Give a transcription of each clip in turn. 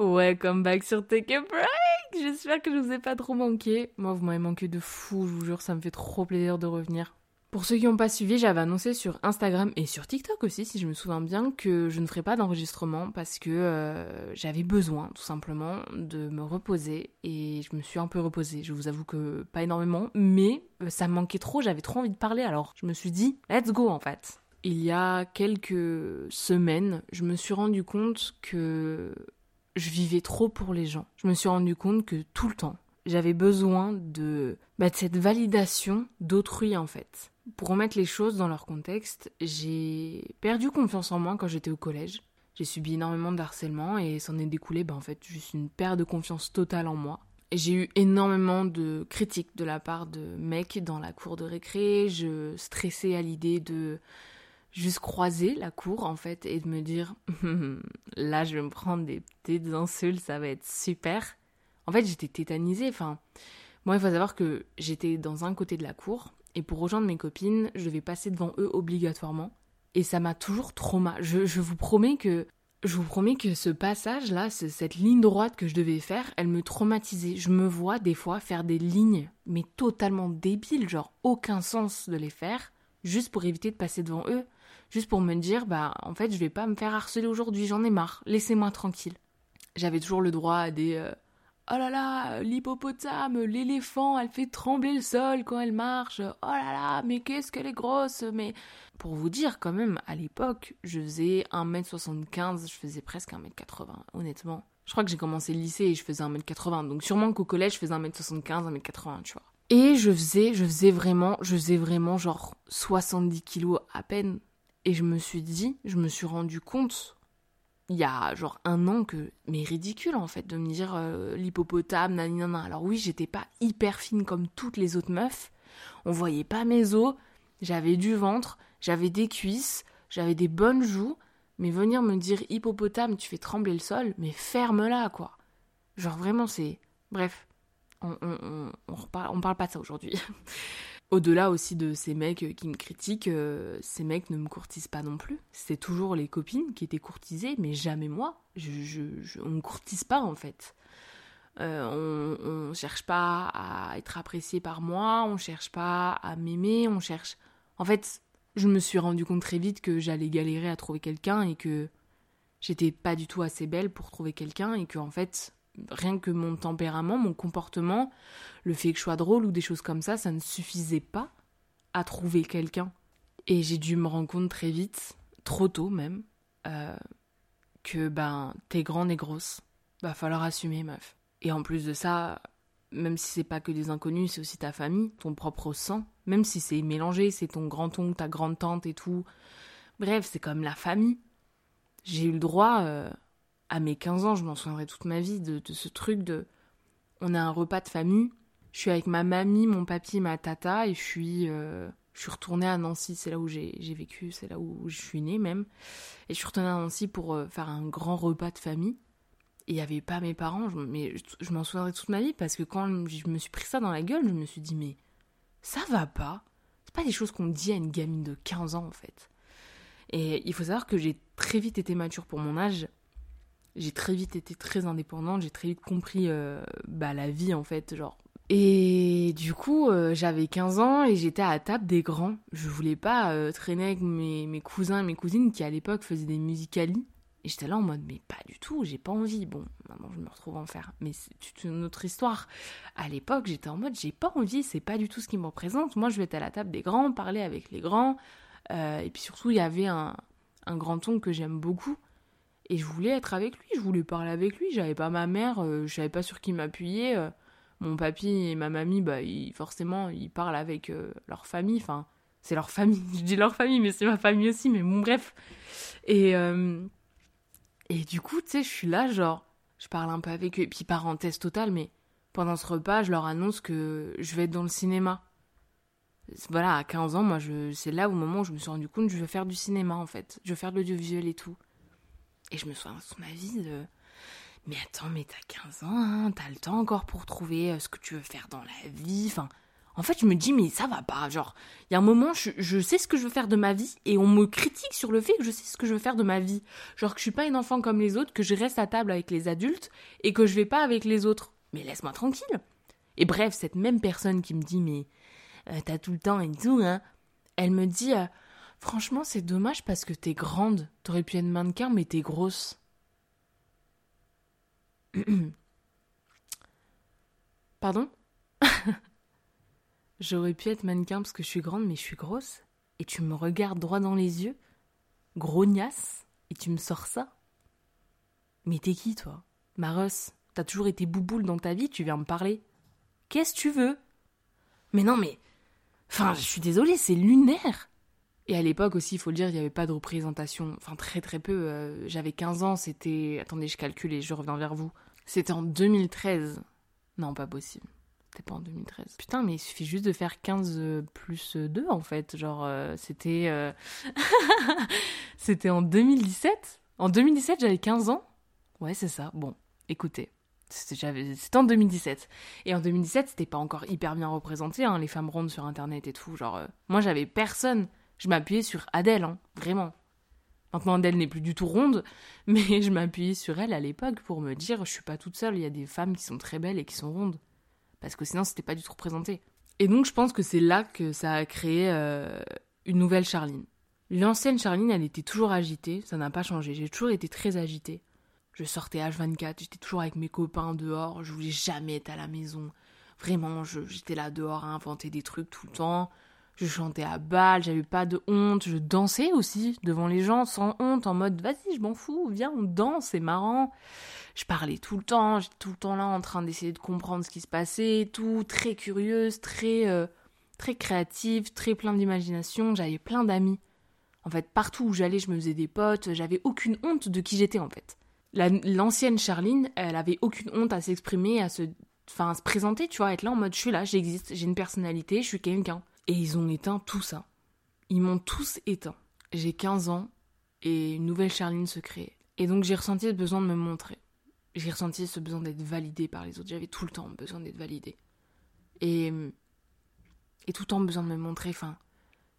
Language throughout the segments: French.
Ouais, come back sur Take a Break J'espère que je vous ai pas trop manqué. Moi, vous m'avez manqué de fou, je vous jure, ça me fait trop plaisir de revenir. Pour ceux qui n'ont pas suivi, j'avais annoncé sur Instagram et sur TikTok aussi, si je me souviens bien, que je ne ferais pas d'enregistrement parce que euh, j'avais besoin, tout simplement, de me reposer. Et je me suis un peu reposée. Je vous avoue que pas énormément, mais euh, ça me manquait trop, j'avais trop envie de parler. Alors, je me suis dit, let's go en fait. Il y a quelques semaines, je me suis rendu compte que je vivais trop pour les gens. Je me suis rendu compte que tout le temps, j'avais besoin de, bah, de cette validation d'autrui en fait. Pour remettre les choses dans leur contexte, j'ai perdu confiance en moi quand j'étais au collège. J'ai subi énormément de harcèlement et s'en est découlé bah, en fait juste une perte de confiance totale en moi. J'ai eu énormément de critiques de la part de mecs dans la cour de récré. Je stressais à l'idée de juste croiser la cour en fait et de me dire là je vais me prendre des petites insultes, ça va être super. En fait j'étais tétanisée, enfin moi il faut savoir que j'étais dans un côté de la cour et pour rejoindre mes copines je devais passer devant eux obligatoirement et ça m'a toujours trauma. Je, je vous promets que je vous promets que ce passage-là, cette ligne droite que je devais faire, elle me traumatisait. Je me vois des fois faire des lignes, mais totalement débiles, genre aucun sens de les faire, juste pour éviter de passer devant eux juste pour me dire, bah, en fait, je vais pas me faire harceler aujourd'hui, j'en ai marre, laissez-moi tranquille. J'avais toujours le droit à des euh, oh là là, l'hippopotame, l'éléphant, elle fait trembler le sol quand elle marche. Oh là là, mais qu'est-ce qu'elle est grosse. Mais pour vous dire quand même, à l'époque, je faisais 1m75, je faisais presque 1m80, honnêtement. Je crois que j'ai commencé le lycée et je faisais 1m80. Donc sûrement qu'au collège, je faisais 1m75, 1m80, tu vois. Et je faisais, je faisais vraiment, je faisais vraiment genre 70 kilos à peine. Et je me suis dit, je me suis rendu compte, il y a genre un an que, mais ridicule en fait, de me dire euh, l'hippopotame, naninana. Alors oui, j'étais pas hyper fine comme toutes les autres meufs. On voyait pas mes os, j'avais du ventre, j'avais des cuisses, j'avais des bonnes joues. Mais venir me dire hippopotame, tu fais trembler le sol, mais ferme-la quoi. Genre vraiment, c'est. Bref, on, on, on, on parle pas de ça aujourd'hui. Au-delà aussi de ces mecs qui me critiquent, euh, ces mecs ne me courtisent pas non plus. C'est toujours les copines qui étaient courtisées, mais jamais moi. On ne courtise pas en fait. Euh, on ne cherche pas à être apprécié par moi, on cherche pas à m'aimer, on cherche... En fait, je me suis rendu compte très vite que j'allais galérer à trouver quelqu'un et que j'étais pas du tout assez belle pour trouver quelqu'un et que en fait rien que mon tempérament, mon comportement, le fait que je sois drôle ou des choses comme ça, ça ne suffisait pas à trouver quelqu'un. Et j'ai dû me rendre compte très vite, trop tôt même, euh, que ben t'es grande et grosse, va falloir assumer meuf. Et en plus de ça, même si c'est pas que des inconnus, c'est aussi ta famille, ton propre sang, même si c'est mélangé, c'est ton grand-oncle, ta grande-tante et tout. Bref, c'est comme la famille. J'ai eu le droit euh, à mes 15 ans, je m'en souviendrai toute ma vie de, ce truc de on a un repas de famille, je suis avec ma mamie, mon papy, ma tata et je suis euh, je suis retournée à Nancy, c'est là où j'ai vécu, c'est là où je suis née même. Et je suis retournée à Nancy pour euh, faire un grand repas de famille. Et il n'y avait pas mes parents, mais je, m'en souviendrai toute ma vie parce que quand je me suis pris ça dans la gueule, je me suis dit mais ça va pas. C'est pas des choses qu'on dit à une gamine de 15 ans en fait. Et il faut savoir que j'ai très vite été mature pour mon âge j'ai très vite été très indépendante, j'ai très vite compris euh, bah, la vie en fait, genre. Et du coup, euh, j'avais 15 ans et j'étais à la table des grands. Je voulais pas euh, traîner avec mes, mes cousins et mes cousines qui à l'époque faisaient des musicali. Et j'étais là en mode, mais pas du tout, j'ai pas envie. Bon, maintenant je me retrouve en faire. Mais c'est une autre histoire. À l'époque, j'étais en mode, j'ai pas envie, c'est pas du tout ce qui me représente. Moi, je vais être à la table des grands, parler avec les grands. et puis surtout, il y avait un, un grand oncle que j'aime beaucoup et je voulais être avec lui, je voulais parler avec lui. J'avais pas ma mère, euh, je savais pas sur qui m'appuyer. Euh. mon papy et ma mamie, bah, forcément, ils parlent avec euh, leur famille. Enfin, c'est leur famille. Je dis leur famille, mais c'est ma famille aussi. Mais bon, bref. Et, et du coup, tu sais, je suis là, genre, je parle un peu avec eux. Et puis, parenthèse totale, mais pendant ce repas, je leur annonce que je vais être dans le cinéma. Voilà, à 15 ans, moi, c'est là au moment où je me suis rendu compte que je veux faire du cinéma, en fait. Je veux faire de l'audiovisuel et tout. Et je me souviens toute ma vie de. Mais attends, mais t'as 15 ans, hein, t'as le temps encore pour trouver euh, ce que tu veux faire dans la vie. Enfin, En fait, je me dis, mais ça va pas. Genre, il y a un moment, je, sais ce que je veux faire de ma vie et on me critique sur le fait que je sais ce que je veux faire de ma vie. Genre, que je suis pas une enfant comme les autres, que je reste à table avec les adultes et que je vais pas avec les autres. Mais laisse-moi tranquille. Et bref, cette même personne qui me dit, mais euh, t'as tout le temps et tout, hein, elle me dit, euh, franchement, c'est dommage parce que t'es grande. T'aurais pu être mannequin, mais t'es grosse. Pardon J'aurais pu être mannequin parce que je suis grande, mais je suis grosse. Et tu me regardes droit dans les yeux, grognasse, et tu me sors ça. Mais t'es qui, toi? Maros, t'as toujours été bouboule dans ta vie, tu viens me parler. Qu'est-ce que tu veux? Mais non, mais. Enfin, je suis désolée, c'est lunaire Et à l'époque aussi, il faut le dire, il n'y avait pas de représentation. Enfin, très très peu. Euh, j'avais 15 ans, c'était. Attendez, je calcule et je reviens vers vous. C'était en 2013. Non, pas possible. C'était pas en 2013. Putain, mais il suffit juste de faire 15 euh, plus 2 en fait. Genre, euh, c'était. Euh, c'était en 2017 En 2017, j'avais 15 ans Ouais, c'est ça. Bon, écoutez. C'était en 2017. Et en 2017, c'était pas encore hyper bien représenté, hein, les femmes rondes sur internet et tout. Genre, moi j'avais personne. Je m'appuyais sur Adèle, hein, vraiment. Maintenant, Adèle n'est plus du tout ronde, mais je m'appuyais sur elle à l'époque pour me dire je suis pas toute seule, il y a des femmes qui sont très belles et qui sont rondes parce que sinon c'était pas du tout représenté. Et donc je pense que c'est là que ça a créé euh, une nouvelle Charline. L'ancienne Charline, elle était toujours agitée, ça n'a pas changé, j'ai toujours été très agitée. Je sortais H24, j'étais toujours avec mes copains dehors, je voulais jamais être à la maison. Vraiment, j'étais là dehors à inventer des trucs tout le temps. Je chantais à balle, j'avais pas de honte, je dansais aussi devant les gens sans honte, en mode vas-y, je m'en fous, viens, on danse, c'est marrant. Je parlais tout le temps, j'étais tout le temps là en train d'essayer de comprendre ce qui se passait, tout, très curieuse, très, euh, très créative, très plein d'imagination, j'avais plein d'amis. En fait, partout où j'allais, je me faisais des potes, j'avais aucune honte de qui j'étais en fait. L'ancienne Charline, elle avait aucune honte à s'exprimer, à se, se présenter, tu vois, être là en mode je suis là, j'existe, j'ai une personnalité, je suis quelqu'un. Et ils ont éteint tout ça. Ils m'ont tous éteint. J'ai 15 ans et une nouvelle Charline se crée. Et donc j'ai ressenti le besoin de me montrer. J'ai ressenti ce besoin d'être validée par les autres. J'avais tout le temps besoin d'être validée. Et, et tout le temps besoin de me montrer. Enfin,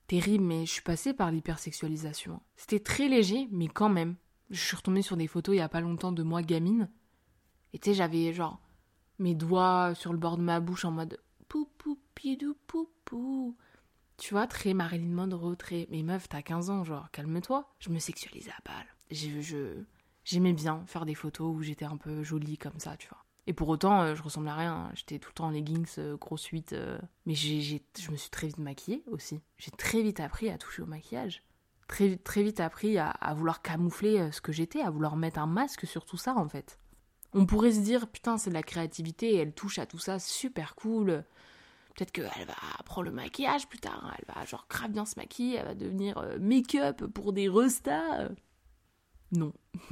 terrible, mais je suis passée par l'hypersexualisation. C'était très léger, mais quand même. Je suis retombée sur des photos il y a pas longtemps de moi gamine. Et tu sais, j'avais genre mes doigts sur le bord de ma bouche en mode pou pidou pou pou. Tu vois, très Marilyn Monroe, très. Mais meuf, t'as 15 ans, genre, calme-toi. Je me sexualisais à balle. Je, j'aimais bien faire des photos où j'étais un peu jolie comme ça, tu vois. Et pour autant, euh, je ressemblais à rien. J'étais tout le temps en leggings, euh, grosse suite. Euh. Mais j'ai, je me suis très vite maquillée aussi. J'ai très vite appris à toucher au maquillage. Très, très vite appris à, à vouloir camoufler ce que j'étais, à vouloir mettre un masque sur tout ça, en fait. On pourrait se dire, putain, c'est de la créativité, elle touche à tout ça, super cool. Peut-être qu'elle va apprendre le maquillage plus tard, elle va genre grave bien se maquiller, elle va devenir euh, make-up pour des restas. Non.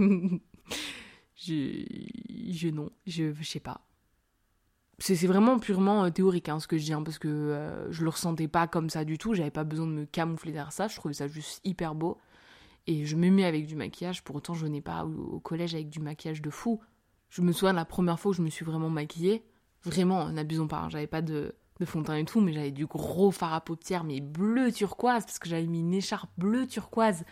je, je non, je, je sais pas. C'est vraiment purement euh, théorique hein, ce que je dis, hein, parce que euh, je le ressentais pas comme ça du tout, j'avais pas besoin de me camoufler derrière ça, je trouvais ça juste hyper beau. Et je mets avec du maquillage, pour autant je n'ai pas au collège avec du maquillage de fou. Je me souviens de la première fois où je me suis vraiment maquillée. Vraiment, n'abusons pas, hein, j'avais pas de, de fond de teint et tout, mais j'avais du gros fard à paupières, mais bleu turquoise, parce que j'avais mis une écharpe bleu turquoise.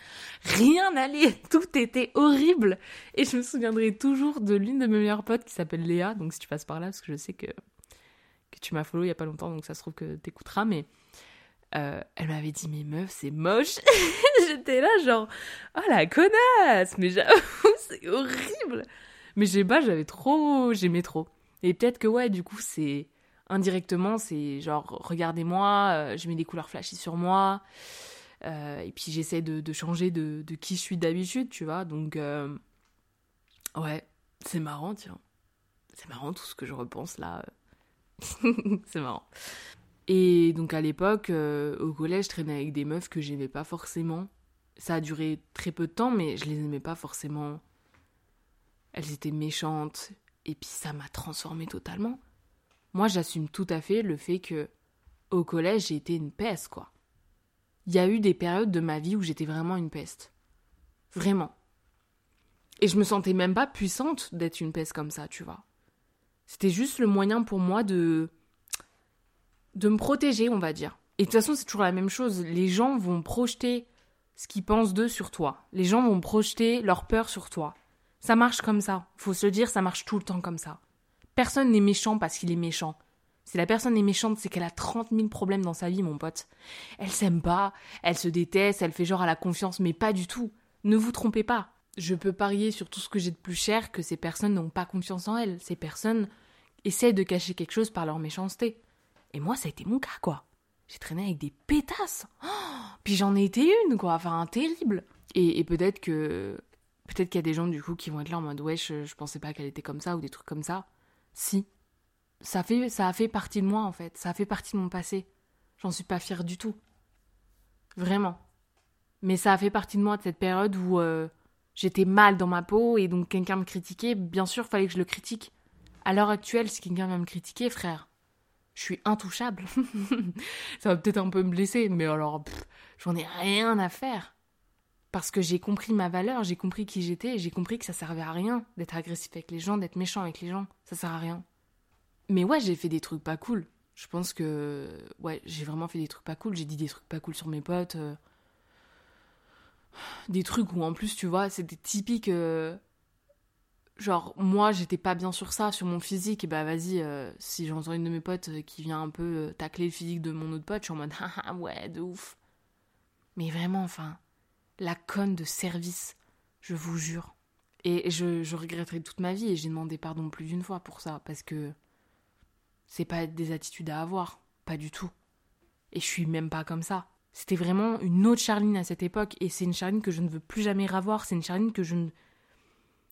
Rien n'allait, tout était horrible. Et je me souviendrai toujours de l'une de mes meilleures potes qui s'appelle Léa, donc si tu passes par là, parce que je sais que, que tu m'as follow il y a pas longtemps, donc ça se trouve que t'écouteras, mais euh, elle m'avait dit, mais meuf, c'est moche. J'étais là, genre, oh la connasse, mais j'avoue, c'est horrible. Mais je sais pas, j'avais trop, j'aimais trop. Et peut-être que ouais, du coup, c'est indirectement, c'est genre, regardez-moi, euh, je mets des couleurs flashy sur moi. Euh, et puis j'essaie de, changer de, qui je suis d'habitude, tu vois. Donc, euh, ouais, c'est marrant, tiens. C'est marrant tout ce que je repense là. c'est marrant. Et donc à l'époque, au collège, je traînais avec des meufs que j'aimais pas forcément. Ça a duré très peu de temps, mais je les aimais pas forcément elles étaient méchantes, et puis ça m'a transformée totalement. Moi, j'assume tout à fait le fait que au collège, j'ai été une peste, quoi. Il y a eu des périodes de ma vie où j'étais vraiment une peste. Vraiment. Et je me sentais même pas puissante d'être une peste comme ça, tu vois. C'était juste le moyen pour moi de de me protéger, on va dire. Et de toute façon, c'est toujours la même chose. Les gens vont projeter ce qu'ils pensent d'eux sur toi. Les gens vont projeter leur peur sur toi. Ça marche comme ça. Faut se le dire, ça marche tout le temps comme ça. Personne n'est méchant parce qu'il est méchant. Si la personne est méchante, c'est qu'elle a 30 000 problèmes dans sa vie, mon pote. Elle s'aime pas, elle se déteste, elle fait genre à la confiance, mais pas du tout. Ne vous trompez pas. Je peux parier sur tout ce que j'ai de plus cher que ces personnes n'ont pas confiance en elles. Ces personnes essaient de cacher quelque chose par leur méchanceté. Et moi, ça a été mon cas, quoi. J'ai traîné avec des pétasses. Oh puis j'en ai été une, quoi. Enfin, terrible. Et, peut-être que. Peut-être qu'il y a des gens, du coup, qui vont être là en mode, wesh, je, je pensais pas qu'elle était comme ça, ou des trucs comme ça. Si. Ça, fait, ça a fait partie de moi, en fait. Ça a fait partie de mon passé. J'en suis pas fière du tout. Vraiment. Mais ça a fait partie de moi de cette période où euh, j'étais mal dans ma peau et donc quelqu'un me critiquait. Bien sûr, fallait que je le critique. À l'heure actuelle, si quelqu'un vient me critiquer, frère, je suis intouchable. ça va peut-être un peu me blesser, mais alors, j'en ai rien à faire. Parce que j'ai compris ma valeur, j'ai compris qui j'étais, j'ai compris que ça servait à rien d'être agressif avec les gens, d'être méchant avec les gens. Ça sert à rien. Mais ouais, j'ai fait des trucs pas cool. Je pense que, ouais, j'ai vraiment fait des trucs pas cool. J'ai dit des trucs pas cool sur mes potes. Euh. Des trucs où en plus, tu vois, c'était typique. Euh, genre moi j'étais pas bien sur ça sur mon physique et bah vas-y euh, si j'entends une de mes potes qui vient un peu tacler le physique de mon autre pote je suis en mode ah ouais de ouf mais vraiment enfin la conne de service je vous jure et je, regretterai toute ma vie et j'ai demandé pardon plus d'une fois pour ça parce que c'est pas des attitudes à avoir pas du tout et je suis même pas comme ça c'était vraiment une autre Charline à cette époque et c'est une Charline que je ne veux plus jamais revoir c'est une Charline que je ne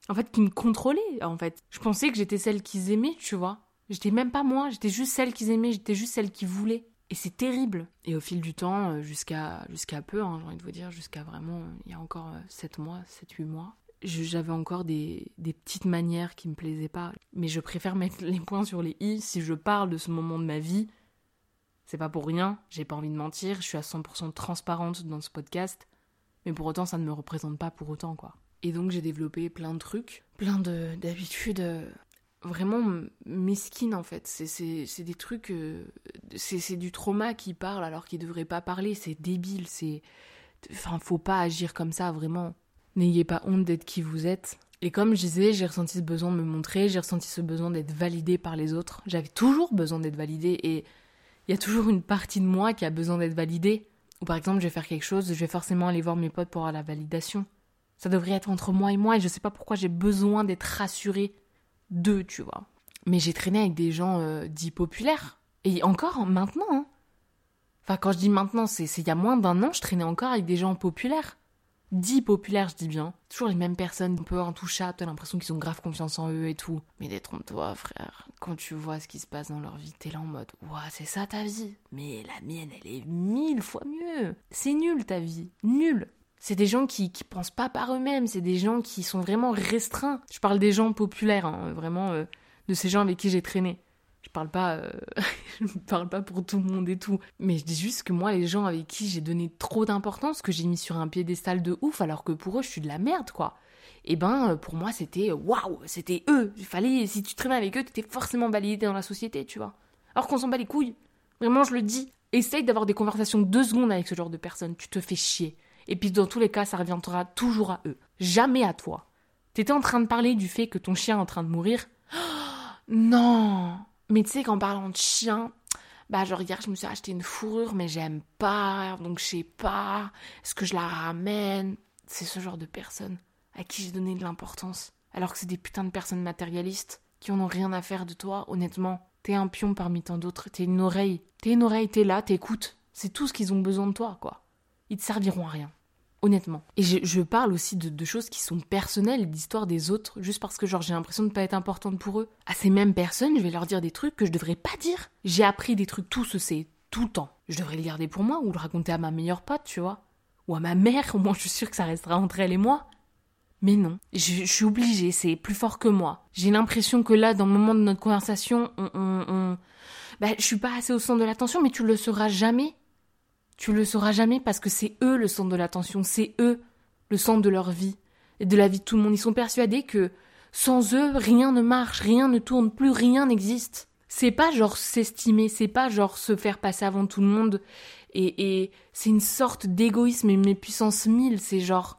en fait, qui me contrôlait, en fait. Je pensais que j'étais celle qu'ils aimaient, tu vois. J'étais même pas moi, j'étais juste celle qu'ils aimaient, j'étais juste celle qu'ils voulaient. Et c'est terrible. Et au fil du temps, euh, jusqu'à peu, hein, j'ai envie de vous dire, jusqu'à vraiment, il y a encore 7 euh, mois, 7-8 mois, j'avais encore des, des, petites manières qui me plaisaient pas. Mais je préfère mettre les points sur les i. Si je parle de ce moment de ma vie, c'est pas pour rien, j'ai pas envie de mentir, je suis à 100% transparente dans ce podcast. Mais pour autant, ça ne me représente pas pour autant, quoi. Et donc j'ai développé plein de trucs, plein d'habitudes euh, vraiment mesquines en fait. C'est des trucs, euh, c'est du trauma qui parle alors qu'il devrait pas parler. C'est débile, c'est, enfin faut pas agir comme ça vraiment. N'ayez pas honte d'être qui vous êtes. Et comme je disais, j'ai ressenti ce besoin de me montrer, j'ai ressenti ce besoin d'être validée par les autres. J'avais toujours besoin d'être validée et il y a toujours une partie de moi qui a besoin d'être validée. Ou par exemple, je vais faire quelque chose, je vais forcément aller voir mes potes pour avoir la validation. Ça devrait être entre moi et moi et je sais pas pourquoi j'ai besoin d'être rassurée d'eux, tu vois. Mais j'ai traîné avec des gens euh, dits populaires. Et encore maintenant. Hein. Enfin, quand je dis maintenant, c'est il y a moins d'un an, je traînais encore avec des gens populaires. Dits populaires, je dis bien. Toujours les mêmes personnes, un peu intouchables, t'as l'impression qu'ils ont grave confiance en eux et tout. Mais détrompe-toi, frère. Quand tu vois ce qui se passe dans leur vie, t'es là en mode, ouah, c'est ça ta vie. Mais la mienne, elle est mille fois mieux. C'est nul ta vie. Nul. C'est des gens qui, qui pensent pas par eux-mêmes, c'est des gens qui sont vraiment restreints. Je parle des gens populaires, hein, vraiment euh, de ces gens avec qui j'ai traîné. Je parle pas, euh, je parle pas pour tout le monde et tout, mais je dis juste que moi, les gens avec qui j'ai donné trop d'importance, que j'ai mis sur un piédestal de ouf, alors que pour eux, je suis de la merde, quoi. Et eh ben, euh, pour moi, c'était waouh, c'était eux. Il fallait, si tu traînais avec eux, tu étais forcément validé dans la société, tu vois. Alors qu'on s'en bat les couilles. Vraiment, je le dis. Essaye d'avoir des conversations deux secondes avec ce genre de personnes. Tu te fais chier. Et puis dans tous les cas, ça reviendra toujours à eux. Jamais à toi. T'étais en train de parler du fait que ton chien est en train de mourir. non Mais tu sais qu'en parlant de chien, bah genre hier je me suis acheté une fourrure mais j'aime pas, donc je sais pas, est-ce que je la ramène C'est ce genre de personnes à qui j'ai donné de l'importance. Alors que c'est des putains de personnes matérialistes qui en ont rien à faire de toi, honnêtement. T'es un pion parmi tant d'autres, t'es une oreille. T'es une oreille, t'es là, t'écoutes. C'est tout ce qu'ils ont besoin de toi, quoi ils te serviront à rien. Honnêtement. Et je, parle aussi de, choses qui sont personnelles, d'histoires des autres, juste parce que genre j'ai l'impression de ne pas être importante pour eux. À ces mêmes personnes, je vais leur dire des trucs que je devrais pas dire. J'ai appris des trucs, tout ce c'est tout le temps. Je devrais le garder pour moi ou le raconter à ma meilleure pote, tu vois. Ou à ma mère, au moins je suis sûre que ça restera entre elle et moi. Mais non, je, suis obligée, c'est plus fort que moi. J'ai l'impression que là, dans le moment de notre conversation, on, on, on... Bah, je suis pas assez au centre de l'attention, mais tu le seras jamais. Tu le sauras jamais parce que c'est eux le centre de l'attention, c'est eux le centre de leur vie et de la vie de tout le monde. Ils sont persuadés que sans eux, rien ne marche, rien ne tourne, plus rien n'existe. C'est pas genre s'estimer, c'est pas genre se faire passer avant tout le monde. Et, c'est une sorte d'égoïsme et mes puissances mille. C'est genre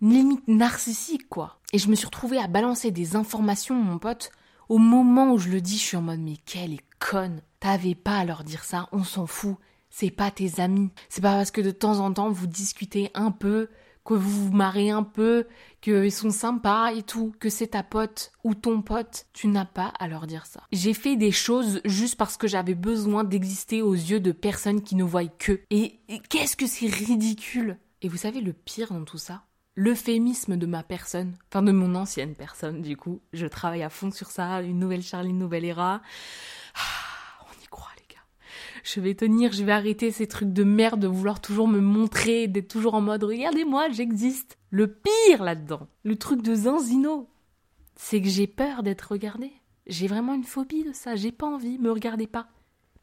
limite narcissique, quoi. Et je me suis retrouvée à balancer des informations, mon pote. Au moment où je le dis, je suis en mode, mais quelle conne. T'avais pas à leur dire ça, on s'en fout. C'est pas tes amis. C'est pas parce que de temps en temps vous discutez un peu, que vous vous marrez un peu, qu'ils sont sympas et tout, que c'est ta pote ou ton pote, tu n'as pas à leur dire ça. J'ai fait des choses juste parce que j'avais besoin d'exister aux yeux de personnes qui ne voient que. Et, qu'est-ce que c'est ridicule Et vous savez le pire dans tout ça? L'euphémisme de ma personne, enfin de mon ancienne personne du coup, je travaille à fond sur ça, une nouvelle Charlie, une nouvelle era. Ah, on y croit les gars. Je vais tenir, je vais arrêter ces trucs de merde de vouloir toujours me montrer, d'être toujours en mode regardez-moi, j'existe. Le pire là-dedans, le truc de Zanzino, c'est que j'ai peur d'être regardée. J'ai vraiment une phobie de ça, j'ai pas envie, me regardez pas.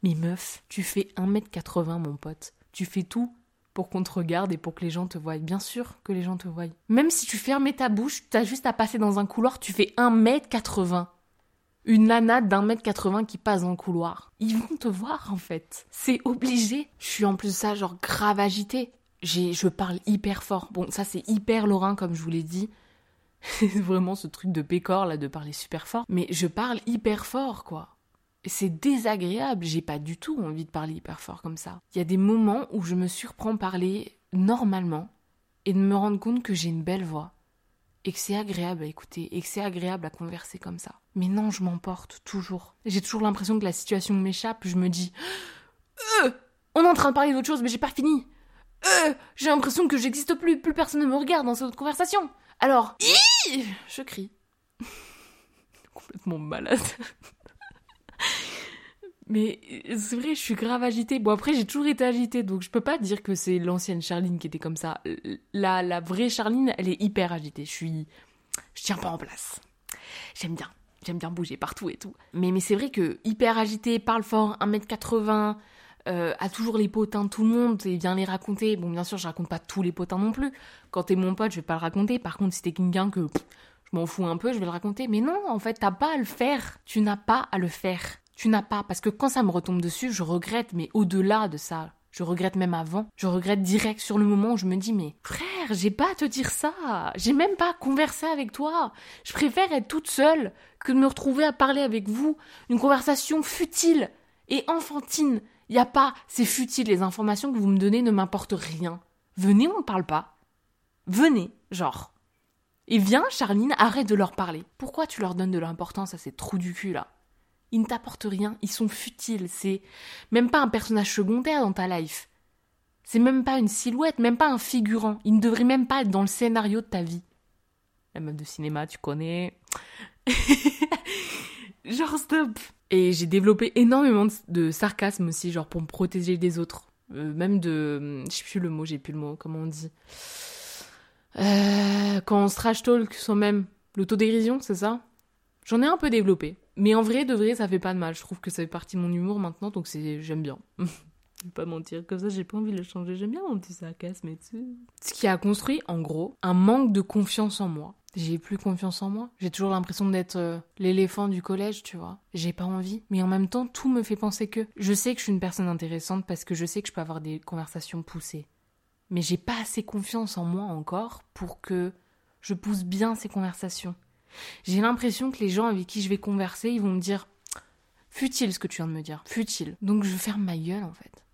Mais meuf, tu fais 1m80 mon pote. Tu fais tout pour qu'on te regarde et pour que les gens te voient. Bien sûr que les gens te voient. Même si tu fermais ta bouche, t'as juste à passer dans un couloir, tu fais 1m80. Une nana d'un mètre 80 qui passe dans le couloir. Ils vont te voir en fait. C'est obligé. Je suis en plus de ça genre grave agitée. Je parle hyper fort. Bon, ça c'est hyper lorrain comme je vous l'ai dit. Vraiment ce truc de pécor là de parler super fort. Mais je parle hyper fort quoi c'est désagréable, j'ai pas du tout envie de parler hyper fort comme ça. Il y a des moments où je me surprends parler normalement et de me rendre compte que j'ai une belle voix et que c'est agréable à écouter et que c'est agréable à converser comme ça. Mais non, je m'emporte toujours. J'ai toujours l'impression que la situation m'échappe, je me dis euh, on est en train de parler d'autre chose mais j'ai pas fini. Euh, j'ai l'impression que j'existe plus, plus personne ne me regarde dans cette conversation. Alors, je crie. Complètement malade. Mais euh, c'est vrai, je suis grave agitée. Bon, après, j'ai toujours été agitée, donc je peux pas dire que c'est l'ancienne Charline qui était comme ça. La, la vraie Charline, elle est hyper agitée. Je suis. Je tiens pas en place. J'aime bien. J'aime bien bouger partout et tout. Mais, mais c'est vrai que hyper agitée, parle fort, 1m80, euh, a toujours les potins de tout le monde et vient les raconter. Bon, bien sûr, je raconte pas tous les potins non plus. Quand t'es mon pote, je vais pas le raconter. Par contre, si t'es quelqu'un que je m'en fous un peu, je vais le raconter. Mais non, en fait, t'as pas à le faire. Tu n'as pas à le faire. Tu n'as pas, parce que quand ça me retombe dessus, je regrette, mais au-delà de ça, je regrette même avant. Je regrette direct sur le moment où je me dis, mais frère, j'ai pas à te dire ça. J'ai même pas à converser avec toi. Je préfère être toute seule que de me retrouver à parler avec vous. Une conversation futile et enfantine. Y a pas, c'est futile. Les informations que vous me donnez ne m'importent rien. Venez, on ne parle pas. Venez, genre. Et viens, Charline, arrête de leur parler. Pourquoi tu leur donnes de l'importance à ces trous du cul là? Ils ne t'apportent rien, ils sont futiles, c'est même pas un personnage secondaire dans ta life. C'est même pas une silhouette, même pas un figurant. Il ne devrait même pas être dans le scénario de ta vie. La meuf de cinéma, tu connais. genre stop. Et j'ai développé énormément de sarcasme aussi, genre pour me protéger des autres. Euh, même de. Je sais plus le mot, j'ai plus le mot, comment on dit. Euh, quand on se trash talk soi-même. L'autodérision, c'est ça? J'en ai un peu développé. Mais en vrai, de vrai, ça fait pas de mal. Je trouve que ça fait partie de mon humour maintenant, donc c'est j'aime bien. je vais pas mentir, comme ça j'ai pas envie de le changer. J'aime bien mon petit sarcasme et tout. Ce qui a construit, en gros, un manque de confiance en moi. J'ai plus confiance en moi. J'ai toujours l'impression d'être euh, l'éléphant du collège, tu vois. J'ai pas envie. Mais en même temps, tout me fait penser que je sais que je suis une personne intéressante parce que je sais que je peux avoir des conversations poussées. Mais j'ai pas assez confiance en moi encore pour que je pousse bien ces conversations. J'ai l'impression que les gens avec qui je vais converser, ils vont me dire futile ce que tu viens de me dire, futile. Donc je ferme ma gueule en fait.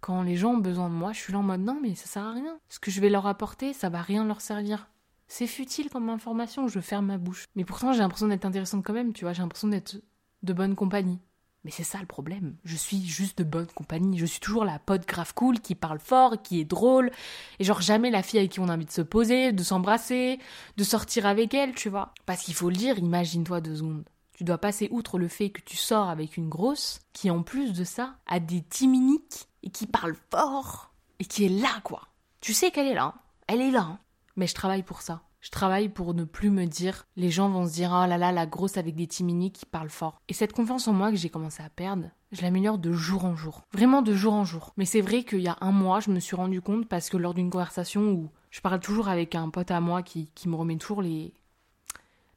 Quand les gens ont besoin de moi, je suis là en mode non mais ça sert à rien. Ce que je vais leur apporter, ça va rien leur servir. C'est futile comme information, je ferme ma bouche. Mais pourtant j'ai l'impression d'être intéressante quand même, tu vois, j'ai l'impression d'être de bonne compagnie. Mais c'est ça le problème. Je suis juste de bonne compagnie. Je suis toujours la pote grave cool qui parle fort, qui est drôle. Et genre jamais la fille avec qui on a envie de se poser, de s'embrasser, de sortir avec elle, tu vois. Parce qu'il faut le dire, imagine-toi deux secondes. Tu dois passer outre le fait que tu sors avec une grosse qui en plus de ça a des timiniques et qui parle fort et qui est là quoi. Tu sais qu'elle est là. Hein. Elle est là. Hein. Mais je travaille pour ça. Je travaille pour ne plus me dire, les gens vont se dire, oh là là, la grosse avec des timini qui parle fort. Et cette confiance en moi que j'ai commencé à perdre, je l'améliore de jour en jour. Vraiment de jour en jour. Mais c'est vrai qu'il y a un mois, je me suis rendu compte parce que lors d'une conversation où je parle toujours avec un pote à moi qui, me remet toujours les,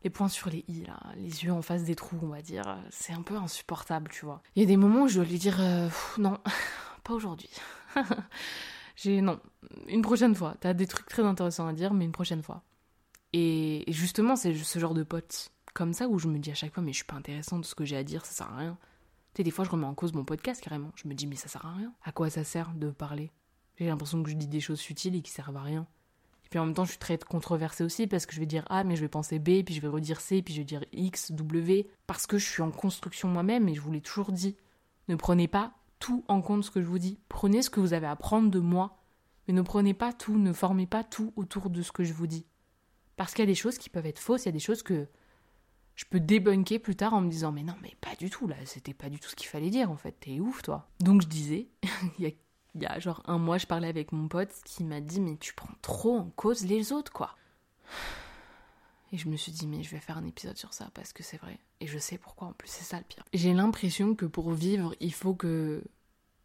les points sur les i, là, les yeux en face des trous, on va dire, c'est un peu insupportable, tu vois. Il y a des moments où je dois lui dire euh, non, pas aujourd'hui. J'ai non, une prochaine fois. T'as des trucs très intéressants à dire, mais une prochaine fois. Et, justement, c'est ce genre de pote comme ça où je me dis à chaque fois, mais je suis pas intéressante, ce que j'ai à dire, ça sert à rien. Tu sais, des fois, je remets en cause mon podcast carrément. Je me dis, mais ça sert à rien. À quoi ça sert de parler? J'ai l'impression que je dis des choses futiles et qui servent à rien. Et puis en même temps, je suis très controversée aussi parce que je vais dire A, mais je vais penser B, puis je vais redire C, puis je vais dire X, W. Parce que je suis en construction moi-même et je vous l'ai toujours dit. Ne prenez pas tout en compte ce que je vous dis. Prenez ce que vous avez à prendre de moi. Mais ne prenez pas tout, ne formez pas tout autour de ce que je vous dis. Parce qu'il y a des choses qui peuvent être fausses, il y a des choses que je peux débunker plus tard en me disant mais non mais pas du tout là, c'était pas du tout ce qu'il fallait dire en fait, t'es ouf toi. Donc je disais, il, y a, genre un mois je parlais avec mon pote qui m'a dit mais tu prends trop en cause les autres quoi. Et je me suis dit mais je vais faire un épisode sur ça parce que c'est vrai. Et je sais pourquoi en plus, c'est ça le pire. J'ai l'impression que pour vivre, il faut que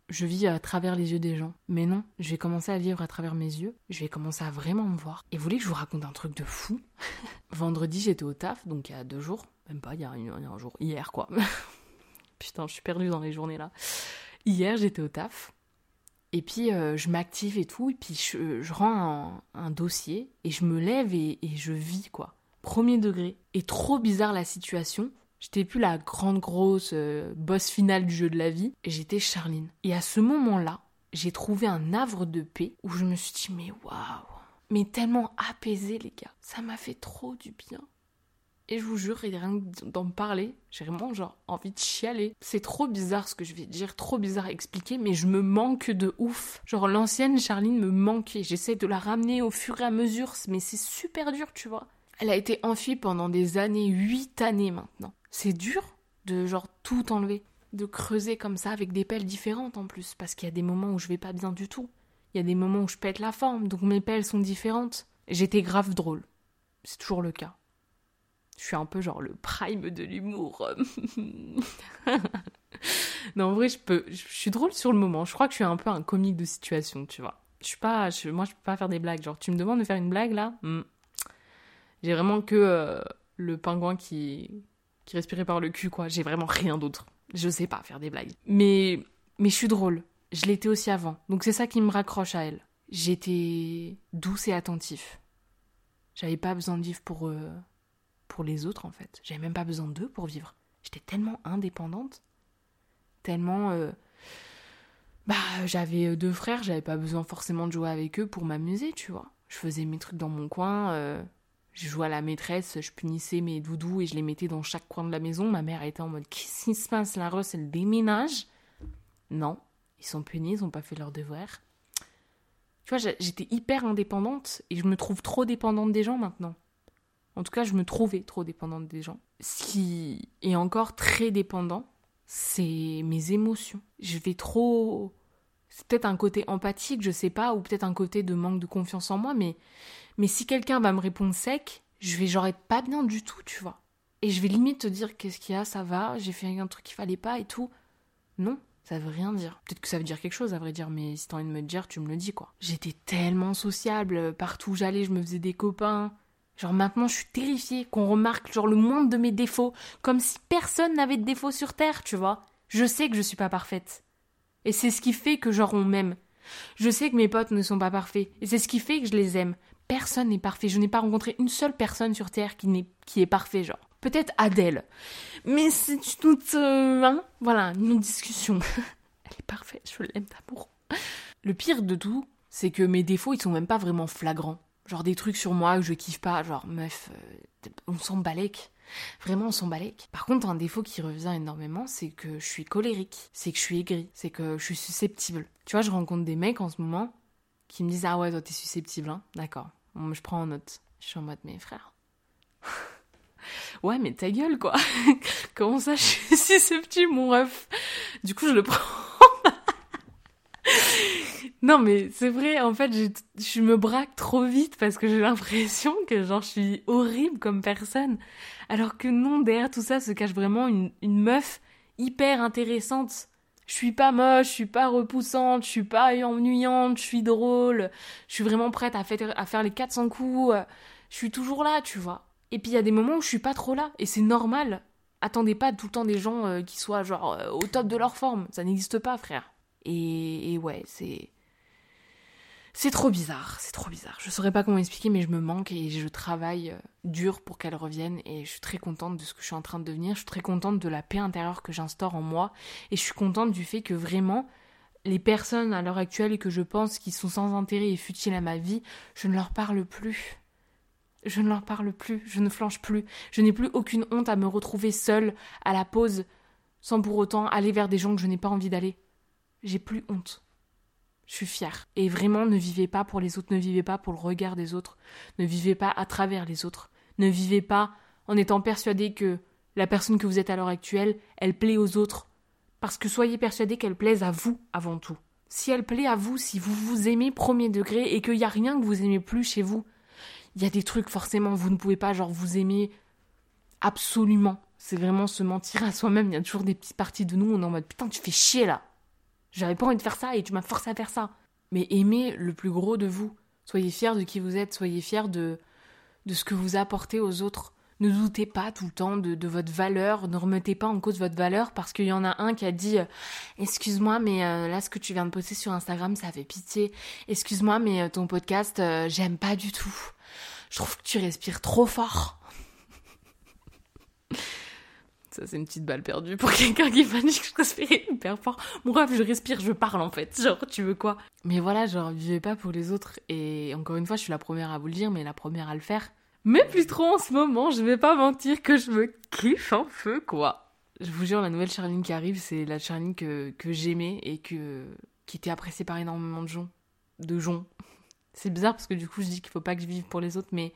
je vis à travers les yeux des gens. Mais non, je vais commencer à vivre à travers mes yeux. Je vais commencer à vraiment me voir. Et vous voulez que je vous raconte un truc de fou? Vendredi, j'étais au taf, donc il y a deux jours. Même pas, il y a, un jour. Hier, quoi. Putain, je suis perdue dans les journées là. Hier, j'étais au taf. Et puis, euh, je m'active et tout. Et puis, je, rends un, dossier. Et je me lève et, et je vis, quoi. Premier degré. Et trop bizarre la situation. J'étais plus la grande grosse euh, boss finale du jeu de la vie, j'étais Charline. Et à ce moment-là, j'ai trouvé un havre de paix où je me suis dit mais waouh, mais tellement apaisé les gars, ça m'a fait trop du bien. Et je vous jure, rien d'en parler, j'ai vraiment genre envie de chialer. C'est trop bizarre ce que je vais dire, trop bizarre à expliquer, mais je me manque de ouf. Genre l'ancienne Charline me manquait. J'essaie de la ramener au fur et à mesure, mais c'est super dur, tu vois. Elle a été enfuie pendant des années, huit années maintenant. C'est dur de genre tout enlever, de creuser comme ça avec des pelles différentes en plus, parce qu'il y a des moments où je vais pas bien du tout. Il y a des moments où je pète la forme, donc mes pelles sont différentes. J'étais grave drôle. C'est toujours le cas. Je suis un peu genre le prime de l'humour. non, en vrai, je peux, je suis drôle sur le moment. Je crois que je suis un peu un comique de situation, tu vois. Je suis pas, moi, je peux pas faire des blagues. Genre, tu me demandes de faire une blague là, hmm. J'ai vraiment que euh, le pingouin qui, qui respirait par le cul, quoi. J'ai vraiment rien d'autre. Je sais pas faire des blagues. Mais, mais je suis drôle. Je l'étais aussi avant. Donc c'est ça qui me raccroche à elle. J'étais douce et attentif. J'avais pas besoin de vivre pour, euh, pour les autres, en fait. J'avais même pas besoin d'eux pour vivre. J'étais tellement indépendante. Tellement. Euh, bah, j'avais deux frères, j'avais pas besoin forcément de jouer avec eux pour m'amuser, tu vois. Je faisais mes trucs dans mon coin. Je jouais à la maîtresse, je punissais mes doudous et je les mettais dans chaque coin de la maison. Ma mère était en mode Qu'est-ce qui se passe La Rose, elle déménage? Non, ils sont punis, ils n'ont pas fait leur devoir. Tu vois, j'étais hyper indépendante et je me trouve trop dépendante des gens maintenant. En tout cas, je me trouvais trop dépendante des gens. Ce qui est encore très dépendant, c'est mes émotions. Je vais trop. C'est peut-être un côté empathique, je sais pas, ou peut-être un côté de manque de confiance en moi, mais mais si quelqu'un va me répondre sec, je vais genre être pas bien du tout, tu vois. Et je vais limite te dire qu'est-ce qu'il y a, ça va, j'ai fait un truc qu'il fallait pas et tout. Non, ça veut rien dire. Peut-être que ça veut dire quelque chose, à vrai dire, mais si t'as envie de me dire, tu me le dis, quoi. J'étais tellement sociable, partout où j'allais, je me faisais des copains. Genre maintenant, je suis terrifiée qu'on remarque genre le moindre de mes défauts, comme si personne n'avait de défauts sur Terre, tu vois. Je sais que je suis pas parfaite. Et c'est ce qui fait que genre on m'aime. Je sais que mes potes ne sont pas parfaits, et c'est ce qui fait que je les aime. Personne n'est parfait. Je n'ai pas rencontré une seule personne sur Terre qui, n'est, qui est parfait, genre. Peut-être Adèle. Mais c'est toute... Euh, hein voilà, une discussion. Elle est parfaite, je l'aime d'amour. Le pire de tout, c'est que mes défauts, ils sont même pas vraiment flagrants. Genre des trucs sur moi que je kiffe pas, genre meuf, euh, on s'en balèque. Vraiment, on s'en balèque. Par contre, un défaut qui revient énormément, c'est que je suis colérique, c'est que je suis aigrie, c'est que je suis susceptible. Tu vois, je rencontre des mecs en ce moment qui me disent Ah ouais, toi t'es susceptible, hein D'accord je prends en note. Je suis en mode, mes frères. ouais, mais ta gueule, quoi. Comment ça, je suis susceptible, mon ref? Du coup, je le prends. non, mais c'est vrai, en fait, je, me braque trop vite parce que j'ai l'impression que, genre, je suis horrible comme personne. Alors que non, derrière tout ça se cache vraiment une, une meuf hyper intéressante je suis pas moche, je suis pas repoussante, je suis pas ennuyante, je suis drôle, je suis vraiment prête à faire, les 400 coups, je suis toujours là, tu vois. Et puis il y a des moments où je suis pas trop là, et c'est normal. Attendez pas tout le temps des gens euh, qui soient genre euh, au top de leur forme, ça n'existe pas, frère. Et, et ouais, c'est. C'est trop bizarre, c'est trop bizarre. Je saurais pas comment expliquer, mais je me manque et je travaille euh, dur pour qu'elle revienne. Et je suis très contente de ce que je suis en train de devenir. Je suis très contente de la paix intérieure que j'instaure en moi. Et je suis contente du fait que vraiment, les personnes à l'heure actuelle que je pense qui sont sans intérêt et futiles à ma vie, je ne leur parle plus. Je ne leur parle plus, je ne flanche plus. Je n'ai plus aucune honte à me retrouver seule à la pause sans pour autant aller vers des gens que je n'ai pas envie d'aller. J'ai plus honte. Je suis fière. Et vraiment, ne vivez pas pour les autres, ne vivez pas pour le regard des autres, ne vivez pas à travers les autres, ne vivez pas en étant persuadé que la personne que vous êtes à l'heure actuelle, elle plaît aux autres. Parce que soyez persuadé qu'elle plaise à vous avant tout. Si elle plaît à vous, si vous vous aimez premier degré et qu'il n'y a rien que vous aimez plus chez vous, il y a des trucs forcément, vous ne pouvez pas genre vous aimer absolument. C'est vraiment se mentir à soi-même. Il y a toujours des petites parties de nous, on est en mode putain, tu fais chier là. J'avais pas envie de faire ça et tu m'as forcé à faire ça. Mais aimez le plus gros de vous. Soyez fiers de qui vous êtes, soyez fiers de, de ce que vous apportez aux autres. Ne doutez pas tout le temps de, votre valeur, ne remettez pas en cause votre valeur parce qu'il y en a un qui a dit euh, Excuse-moi, mais euh, là, ce que tu viens de poster sur Instagram, ça fait pitié. Excuse-moi, mais euh, ton podcast, j'aime pas du tout. Je trouve que tu respires trop fort. Ça, c'est une petite balle perdue pour quelqu'un qui m'a dit que je respirais hyper fort. Mon rêve, je respire, je parle en fait. Genre, tu veux quoi? Mais voilà, genre, vivez pas pour les autres. Et encore une fois, je suis la première à vous le dire, mais la première à le faire. Mais plus trop en ce moment, je vais pas mentir que je me kiffe un feu, quoi. Je vous jure, la nouvelle Charline qui arrive, c'est la Charline que, que j'aimais et que, qui était appréciée par énormément de gens. De gens. C'est bizarre parce que du coup, je dis qu'il faut pas que je vive pour les autres, mais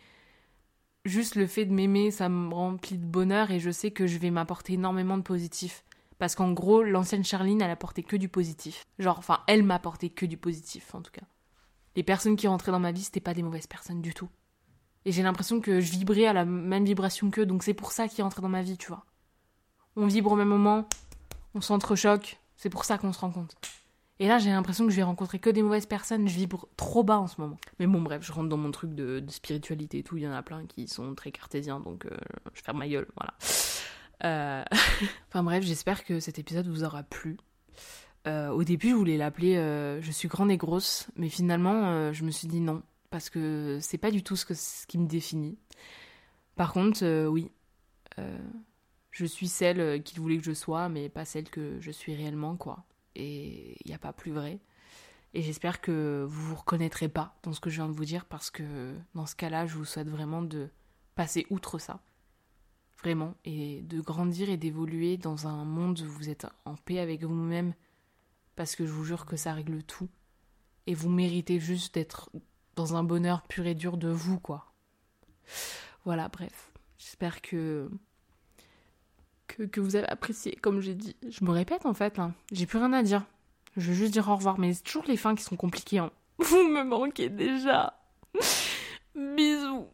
juste le fait de m'aimer, ça me remplit de bonheur et je sais que je vais m'apporter énormément de positif. Parce qu'en gros, l'ancienne Charline, elle apportait que du positif. Genre, enfin, elle m'apportait que du positif, en tout cas. Les personnes qui rentraient dans ma vie, c'était pas des mauvaises personnes du tout. Et j'ai l'impression que je vibrais à la même vibration qu'eux, donc c'est pour ça qu'ils rentraient dans ma vie, tu vois. On vibre au même moment, on s'entrechoque, c'est pour ça qu'on se rend compte. Et là, j'ai l'impression que je vais rencontrer que des mauvaises personnes. Je vibre trop bas en ce moment. Mais bon, bref, je rentre dans mon truc de, spiritualité et tout. Il y en a plein qui sont très cartésiens, donc euh, je ferme ma gueule, voilà. Euh, enfin bref, j'espère que cet épisode vous aura plu. Euh, au début, je voulais l'appeler Je suis grande et grosse, mais finalement, je me suis dit non, parce que c'est pas du tout ce, que, ce qui me définit. Par contre, oui, je suis celle qu'il voulait que je sois, mais pas celle que je suis réellement, quoi et il n'y a pas plus vrai. Et j'espère que vous vous reconnaîtrez pas dans ce que je viens de vous dire parce que dans ce cas-là, je vous souhaite vraiment de passer outre ça. Vraiment. Et de grandir et d'évoluer dans un monde où vous êtes en paix avec vous-même parce que je vous jure que ça règle tout. Et vous méritez juste d'être dans un bonheur pur et dur de vous, quoi. Voilà, bref. J'espère que que, vous avez apprécié, comme j'ai dit. Je me répète en fait, hein. j'ai plus rien à dire. Je veux juste dire au revoir, mais c'est toujours les fins qui sont compliquées. Hein. Vous me manquez déjà. Bisous.